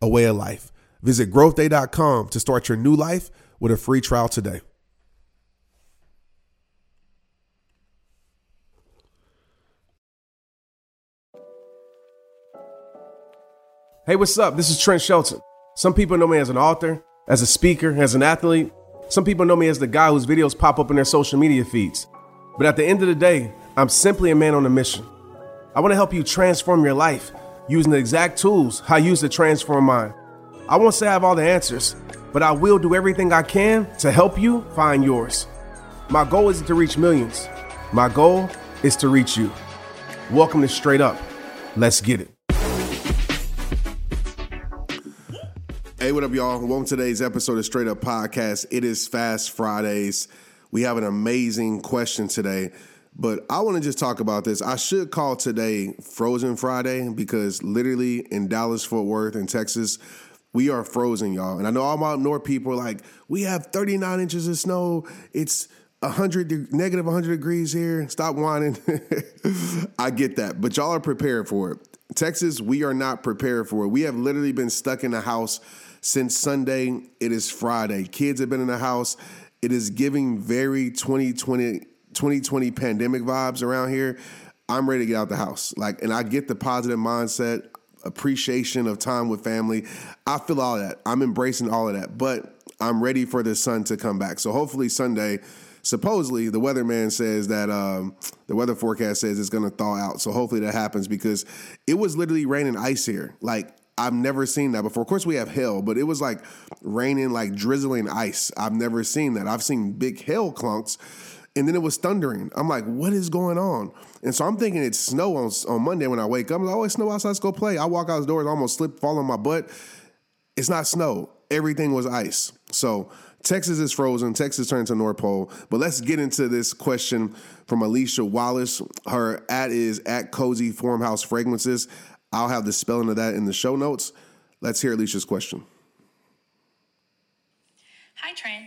a way of life. Visit growthday.com to start your new life with a free trial today. Hey, what's up? This is Trent Shelton. Some people know me as an author, as a speaker, as an athlete. Some people know me as the guy whose videos pop up in their social media feeds. But at the end of the day, I'm simply a man on a mission. I want to help you transform your life using the exact tools I use to transform mine. I won't say I have all the answers, but I will do everything I can to help you find yours. My goal isn't to reach millions. My goal is to reach you. Welcome to Straight Up. Let's get it. Hey, what up, y'all? Welcome to today's episode of Straight Up Podcast. It is Fast Fridays. We have an amazing question today, but I want to just talk about this. I should call today Frozen Friday because literally in Dallas, Fort Worth, in Texas, we are frozen, y'all. And I know all my north people like, we have 39 inches of snow. It's 100 negative 100 degrees here. Stop whining. I get that, but y'all are prepared for it. Texas, we are not prepared for it. We have literally been stuck in the house since Sunday. It is Friday. Kids have been in the house. It is giving very 2020 2020 pandemic vibes around here. I'm ready to get out the house. Like, and I get the positive mindset, appreciation of time with family. I feel all that. I'm embracing all of that, but I'm ready for the sun to come back. So hopefully Sunday, supposedly the weatherman says that um, the weather forecast says it's going to thaw out. So hopefully that happens because it was literally raining ice here. Like I've never seen that before. Of course, we have hail, but it was like raining, like drizzling ice. I've never seen that. I've seen big hail clunks, and then it was thundering. I'm like, what is going on? And so I'm thinking it's snow on, on Monday when I wake up. I'm like, oh, it's snow outside. Let's go play. I walk outdoors, almost slip, fall on my butt. It's not snow. Everything was ice. So Texas is frozen. Texas turned to North Pole. But let's get into this question from Alicia Wallace. Her at is at Cozy Farmhouse Fragrances. I'll have the spelling of that in the show notes. Let's hear Alicia's question. Hi, Trent.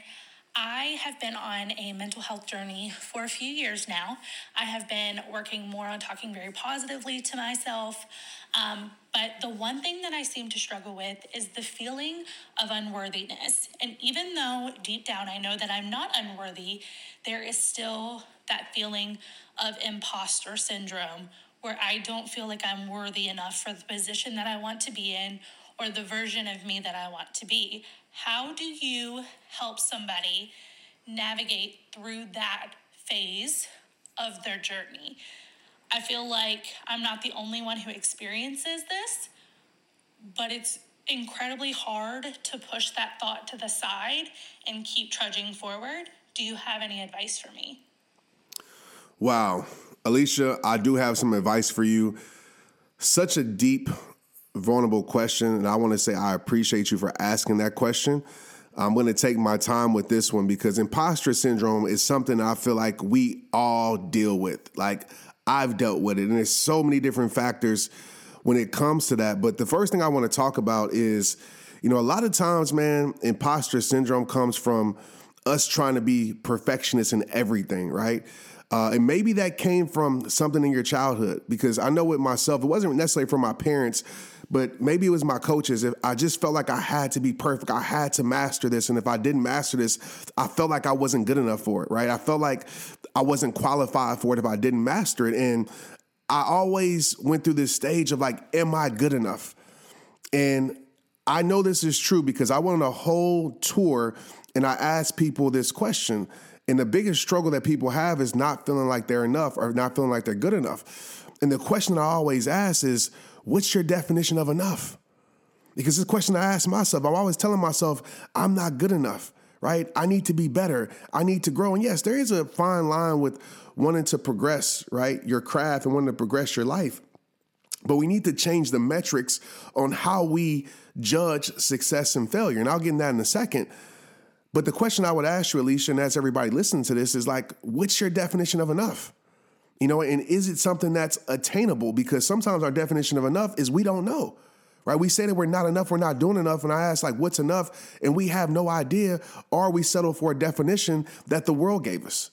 I have been on a mental health journey for a few years now. I have been working more on talking very positively to myself. Um, but the one thing that I seem to struggle with is the feeling of unworthiness. And even though deep down I know that I'm not unworthy, there is still that feeling of imposter syndrome where I don't feel like I'm worthy enough for the position that I want to be in or the version of me that I want to be. How do you help somebody navigate through that phase of their journey? I feel like I'm not the only one who experiences this, but it's incredibly hard to push that thought to the side and keep trudging forward. Do you have any advice for me? Wow. Alicia, I do have some advice for you. Such a deep, vulnerable question. And I want to say I appreciate you for asking that question. I'm going to take my time with this one because imposter syndrome is something I feel like we all deal with. Like I've dealt with it, and there's so many different factors when it comes to that. But the first thing I want to talk about is, you know, a lot of times, man, imposter syndrome comes from us trying to be perfectionists in everything, right? Uh, and maybe that came from something in your childhood because I know with myself, it wasn't necessarily from my parents, but maybe it was my coaches. If I just felt like I had to be perfect, I had to master this. And if I didn't master this, I felt like I wasn't good enough for it, right? I felt like I wasn't qualified for it if I didn't master it. And I always went through this stage of like, am I good enough? And I know this is true because I went on a whole tour and I asked people this question and the biggest struggle that people have is not feeling like they're enough or not feeling like they're good enough. And the question I always ask is, what's your definition of enough? Because a question I ask myself. I'm always telling myself, I'm not good enough, right? I need to be better. I need to grow. And yes, there is a fine line with wanting to progress, right? Your craft and wanting to progress your life. But we need to change the metrics on how we judge success and failure. And I'll get in that in a second. But the question I would ask you, Alicia, and as everybody listening to this, is like, what's your definition of enough? You know, and is it something that's attainable? Because sometimes our definition of enough is we don't know, right? We say that we're not enough, we're not doing enough. And I ask, like, what's enough? And we have no idea, or we settle for a definition that the world gave us.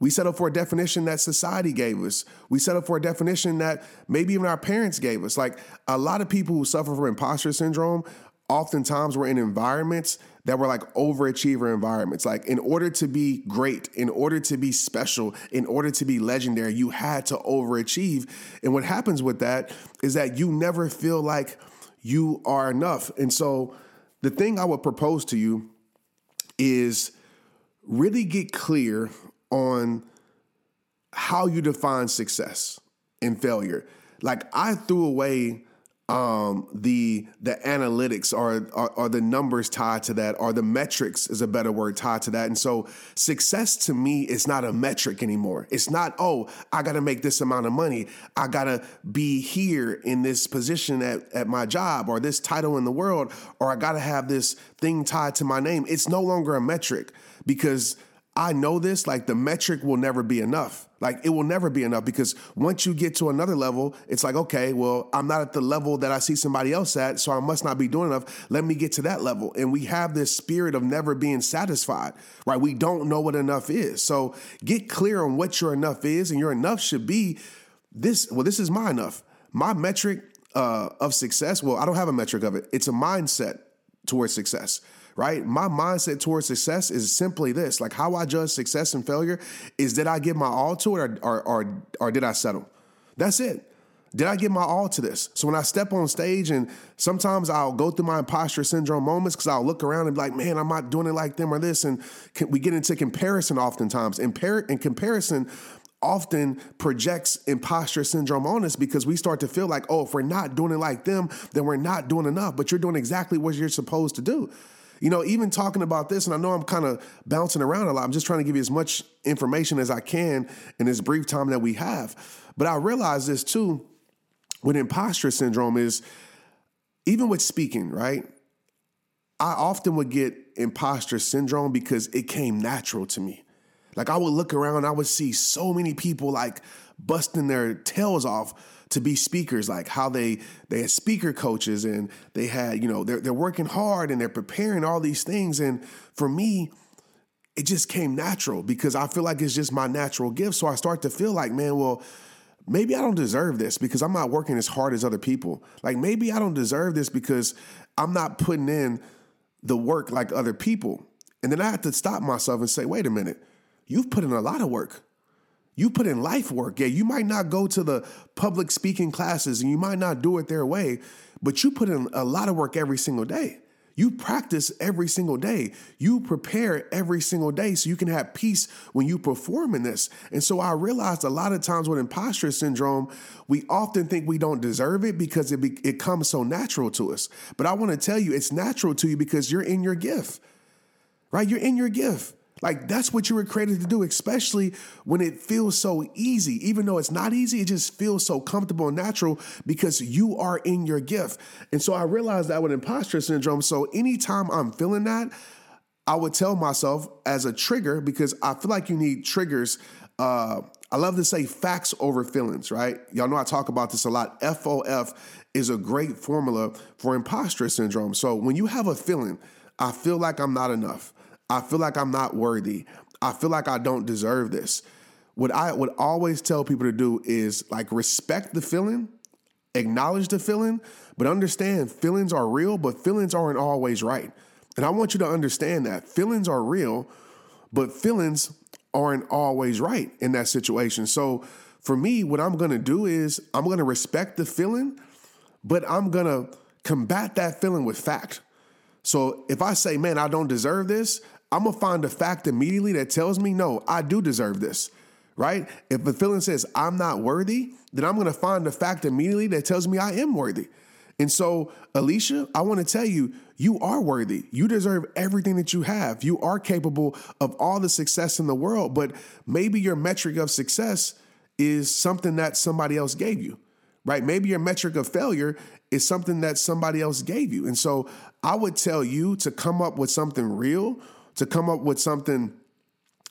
We settle for a definition that society gave us. We settle for a definition that maybe even our parents gave us. Like a lot of people who suffer from imposter syndrome oftentimes were in environments that were like overachiever environments. Like, in order to be great, in order to be special, in order to be legendary, you had to overachieve. And what happens with that is that you never feel like you are enough. And so, the thing I would propose to you is really get clear on how you define success and failure. Like, I threw away um, the the analytics or, or, or the numbers tied to that, or the metrics is a better word tied to that. And so success to me is not a metric anymore. It's not oh I got to make this amount of money, I got to be here in this position at at my job or this title in the world, or I got to have this thing tied to my name. It's no longer a metric because I know this, like the metric will never be enough. Like it will never be enough because once you get to another level, it's like, okay, well, I'm not at the level that I see somebody else at, so I must not be doing enough. Let me get to that level. And we have this spirit of never being satisfied, right? We don't know what enough is. So get clear on what your enough is, and your enough should be this. Well, this is my enough. My metric uh, of success, well, I don't have a metric of it, it's a mindset towards success right? My mindset towards success is simply this like how I judge success and failure is did I give my all to it or, or, or, or did I settle? That's it. Did I give my all to this? So when I step on stage and sometimes I'll go through my imposter syndrome moments because I'll look around and be like, man, I'm not doing it like them or this. And we get into comparison oftentimes. And, par- and comparison often projects imposter syndrome on us because we start to feel like, oh, if we're not doing it like them, then we're not doing enough. But you're doing exactly what you're supposed to do. You know, even talking about this, and I know I'm kind of bouncing around a lot. I'm just trying to give you as much information as I can in this brief time that we have. But I realize this too with imposter syndrome is even with speaking, right? I often would get imposter syndrome because it came natural to me. Like I would look around, I would see so many people like busting their tails off to be speakers, like how they they had speaker coaches and they had, you know, they're they're working hard and they're preparing all these things. And for me, it just came natural because I feel like it's just my natural gift. So I start to feel like, man, well, maybe I don't deserve this because I'm not working as hard as other people. Like maybe I don't deserve this because I'm not putting in the work like other people. And then I have to stop myself and say, wait a minute, you've put in a lot of work. You put in life work. Yeah, you might not go to the public speaking classes and you might not do it their way, but you put in a lot of work every single day. You practice every single day. You prepare every single day so you can have peace when you perform in this. And so I realized a lot of times with imposter syndrome, we often think we don't deserve it because it, be, it comes so natural to us. But I want to tell you, it's natural to you because you're in your gift, right? You're in your gift. Like that's what you were created to do, especially when it feels so easy. Even though it's not easy, it just feels so comfortable and natural because you are in your gift. And so I realized that with imposter syndrome. So anytime I'm feeling that, I would tell myself as a trigger because I feel like you need triggers. Uh, I love to say facts over feelings, right? Y'all know I talk about this a lot. FOF is a great formula for imposter syndrome. So when you have a feeling, I feel like I'm not enough. I feel like I'm not worthy. I feel like I don't deserve this. What I would always tell people to do is like respect the feeling, acknowledge the feeling, but understand feelings are real, but feelings aren't always right. And I want you to understand that feelings are real, but feelings aren't always right in that situation. So for me, what I'm gonna do is I'm gonna respect the feeling, but I'm gonna combat that feeling with fact. So if I say, man, I don't deserve this, I'm gonna find a fact immediately that tells me, no, I do deserve this, right? If the feeling says I'm not worthy, then I'm gonna find a fact immediately that tells me I am worthy. And so, Alicia, I wanna tell you, you are worthy. You deserve everything that you have. You are capable of all the success in the world, but maybe your metric of success is something that somebody else gave you right? Maybe your metric of failure is something that somebody else gave you. And so I would tell you to come up with something real, to come up with something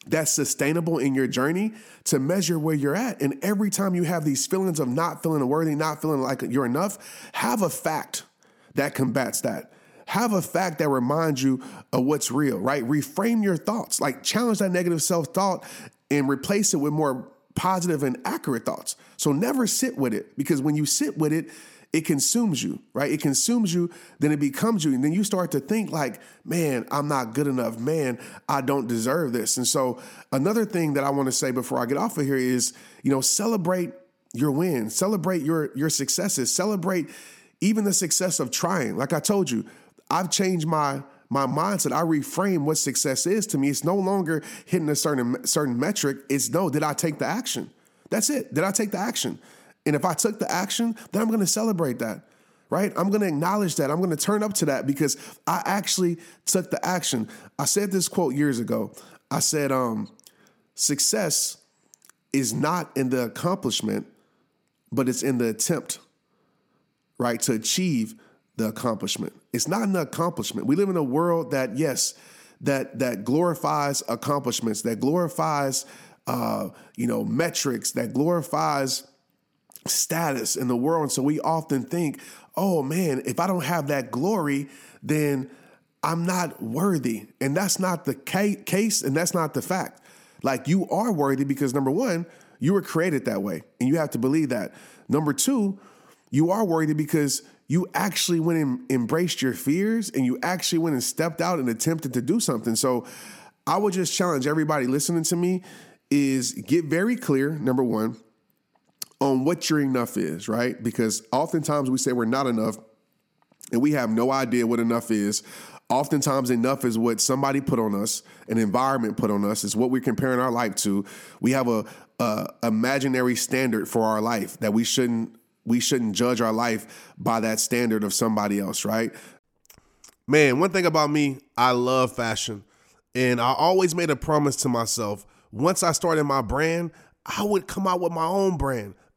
that's sustainable in your journey to measure where you're at. And every time you have these feelings of not feeling worthy, not feeling like you're enough, have a fact that combats that. Have a fact that reminds you of what's real, right? Reframe your thoughts, like challenge that negative self thought and replace it with more positive and accurate thoughts. So never sit with it because when you sit with it, it consumes you, right? It consumes you, then it becomes you. And then you start to think, like, man, I'm not good enough. Man, I don't deserve this. And so, another thing that I want to say before I get off of here is, you know, celebrate your wins, celebrate your, your successes, celebrate even the success of trying. Like I told you, I've changed my my mindset. I reframe what success is to me. It's no longer hitting a certain certain metric. It's no, did I take the action? That's it. Did I take the action? And if I took the action, then I'm going to celebrate that, right? I'm going to acknowledge that. I'm going to turn up to that because I actually took the action. I said this quote years ago. I said, um, success is not in the accomplishment, but it's in the attempt, right, to achieve the accomplishment. It's not an accomplishment. We live in a world that, yes, that that glorifies accomplishments, that glorifies, uh, you know, metrics, that glorifies status in the world. And so we often think, oh man, if I don't have that glory, then I'm not worthy. And that's not the case, and that's not the fact. Like you are worthy because number one, you were created that way, and you have to believe that. Number two, you are worthy because you actually went and embraced your fears and you actually went and stepped out and attempted to do something. So I would just challenge everybody listening to me is get very clear, number one, on what your enough is, right? Because oftentimes we say we're not enough and we have no idea what enough is. Oftentimes, enough is what somebody put on us, an environment put on us, is what we're comparing our life to. We have a, a imaginary standard for our life that we shouldn't we shouldn't judge our life by that standard of somebody else, right? Man, one thing about me, I love fashion. And I always made a promise to myself once I started my brand, I would come out with my own brand.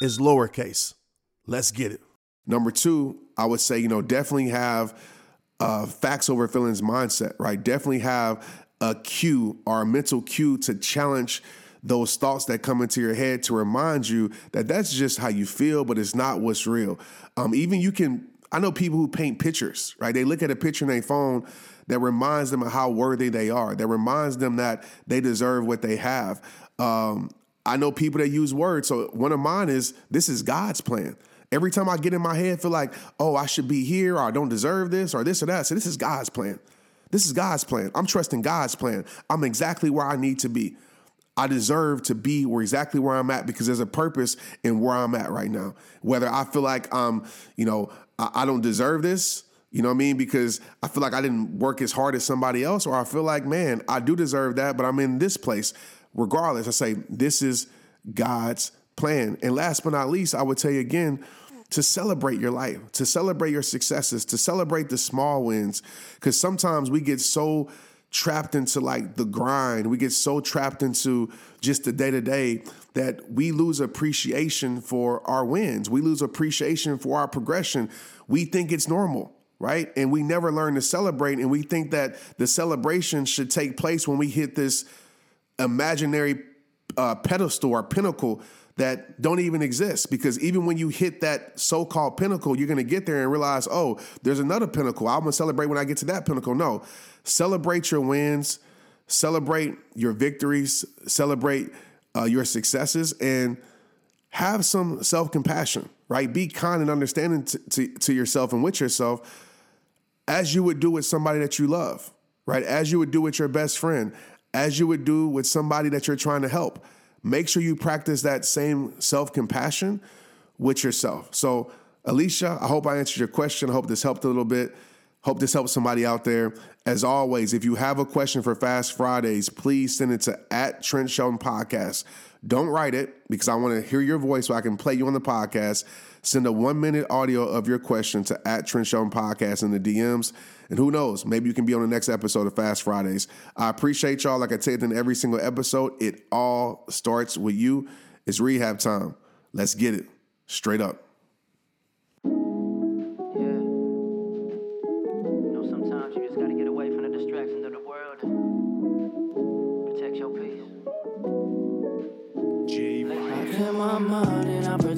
is lowercase. Let's get it. Number two, I would say, you know, definitely have a facts over feelings mindset, right? Definitely have a cue or a mental cue to challenge those thoughts that come into your head to remind you that that's just how you feel, but it's not what's real. Um, even you can, I know people who paint pictures, right? They look at a picture in their phone that reminds them of how worthy they are, that reminds them that they deserve what they have. Um, I know people that use words. So one of mine is this is God's plan. Every time I get in my head, feel like, oh, I should be here, or I don't deserve this, or this or that. So this is God's plan. This is God's plan. I'm trusting God's plan. I'm exactly where I need to be. I deserve to be where exactly where I'm at because there's a purpose in where I'm at right now. Whether I feel like um, you know, I don't deserve this, you know what I mean? Because I feel like I didn't work as hard as somebody else, or I feel like, man, I do deserve that, but I'm in this place. Regardless, I say this is God's plan. And last but not least, I would tell you again, to celebrate your life, to celebrate your successes, to celebrate the small wins. Because sometimes we get so trapped into like the grind. We get so trapped into just the day to day that we lose appreciation for our wins. We lose appreciation for our progression. We think it's normal, right? And we never learn to celebrate. And we think that the celebration should take place when we hit this imaginary uh, pedestal or pinnacle that don't even exist. Because even when you hit that so-called pinnacle you're going to get there and realize oh there's another pinnacle. I'm going to celebrate when i get to that pinnacle. No celebrate your wins celebrate your victories celebrate uh, your successes and have some self-compassion right? Be kind and understanding to, to, to yourself and with yourself as you would do with somebody that you love right? As you would do with your best friend as you would do with somebody that you're trying to help make sure you practice that same self compassion with yourself. So, Alicia, I hope I answered your question. I hope this helped a little bit. Hope this helps somebody out there. As always, if you have a question for Fast Fridays, please send it to at Trent Shelton Podcast. Don't write it because I want to hear your voice so I can play you on the podcast. Send a one minute audio of your question to at Trent Shelton Podcast in the DMs. And who knows, maybe you can be on the next episode of Fast Fridays. I appreciate y'all. Like I you in every single episode, it all starts with you. It's rehab time. Let's get it straight up.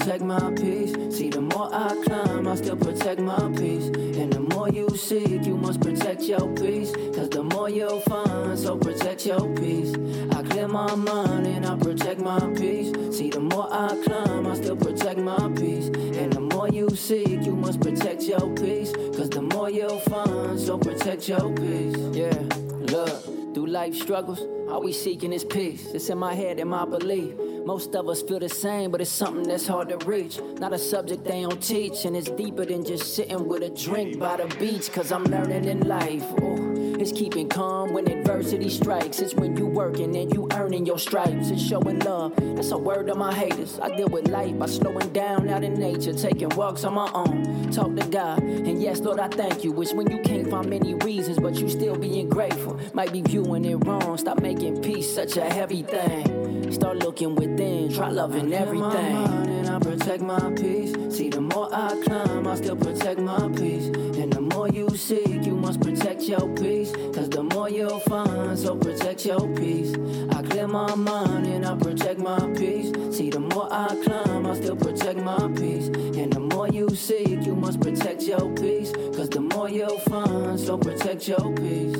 Protect my peace. See, the more I climb, I still protect my peace. And the more you seek, you must protect your peace. Cause the more you'll find, so protect your peace. I clear my mind and I protect my peace. See, the more I climb, I still protect my peace. And the more you seek, you must protect your peace. Cause the more you'll find, so protect your peace. Yeah, look, through life struggles, all we seeking is peace. It's in my head and my belief. Most of us feel the same, but it's something that's hard to reach. Not a subject they don't teach, and it's deeper than just sitting with a drink by the beach. Cause I'm learning in life. Ooh, it's keeping calm when adversity strikes. It's when you working and you earning your stripes. It's showing love. That's a word of my haters. I deal with life by slowing down out in nature, taking walks on my own. Talk to God, and yes, Lord, I thank you. It's when you can't find many reasons, but you still being grateful. Might be viewing it wrong. Stop making peace such a heavy thing. Start looking within. Try loving everything. My mind and I protect my peace. See, the more I climb, I still protect my peace. And the more you seek, you must protect your peace. Cause the more you'll find, so protect your peace. I clear my mind and I protect my peace. See, the more I climb, I still protect my peace. And the more you seek, you must protect your peace. Cause the more you'll find, so protect your peace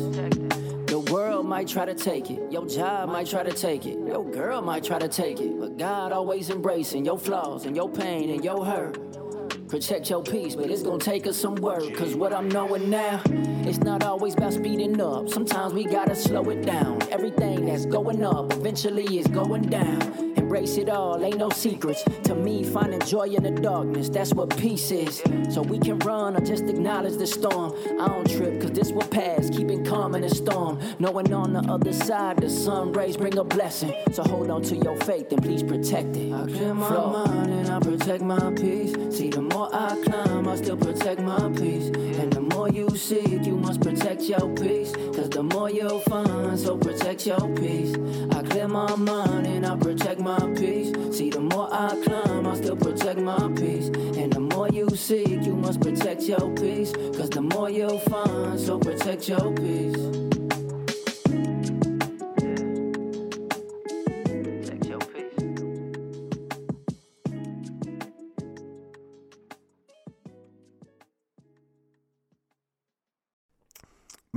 The world might try to take it, your job might try to take it, your girl might try to take it, but God always embracing your flaws and your pain and your hurt. Protect your peace, but it's gonna take us some work. Cause what I'm knowing now, it's not always about speeding up. Sometimes we gotta slow it down. Everything that's going up eventually is going down embrace it all, ain't no secrets. To me, finding joy in the darkness, that's what peace is. So we can run or just acknowledge the storm. I don't trip, cause this will pass, keeping calm in the storm. Knowing on the other side, the sun rays bring a blessing. So hold on to your faith and please protect it. I clear my Flow. mind and I protect my peace. See, the more I climb, I still protect my peace. And the more you seek, you must protect your peace. Cause the more you'll find, so protect your peace. I clear my mind and I protect my peace. See, the more I climb, I still protect my peace. And the more you seek, you must protect your peace. Cause the more you'll find, so protect your peace.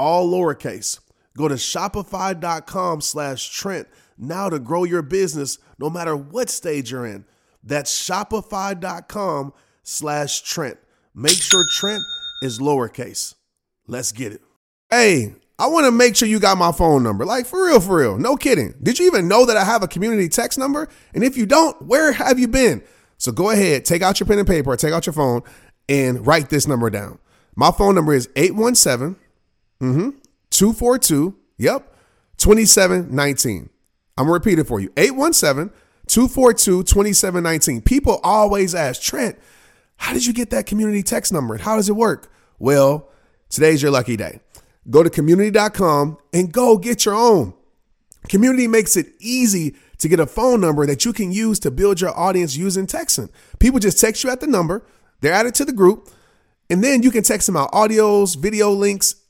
all lowercase. Go to shopify.com slash Trent now to grow your business no matter what stage you're in. That's shopify.com slash Trent. Make sure Trent is lowercase. Let's get it. Hey, I want to make sure you got my phone number. Like for real, for real. No kidding. Did you even know that I have a community text number? And if you don't, where have you been? So go ahead, take out your pen and paper, take out your phone, and write this number down. My phone number is 817 mm-hmm, 242, yep, 2719. I'm to repeat it for you 817 242 2719. People always ask, Trent, how did you get that community text number? And How does it work? Well, today's your lucky day. Go to community.com and go get your own. Community makes it easy to get a phone number that you can use to build your audience using texting. People just text you at the number, they're added to the group, and then you can text them out audios, video links,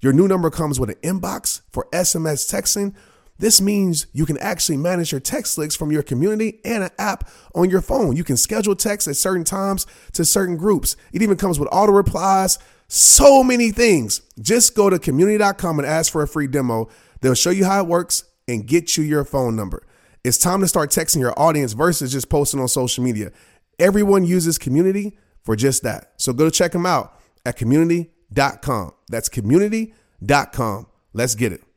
Your new number comes with an inbox for SMS texting this means you can actually manage your text links from your community and an app on your phone. You can schedule texts at certain times to certain groups. It even comes with auto replies, so many things. Just go to community.com and ask for a free demo. They'll show you how it works and get you your phone number. It's time to start texting your audience versus just posting on social media. Everyone uses community for just that. So go to check them out at community.com. That's community.com. Let's get it.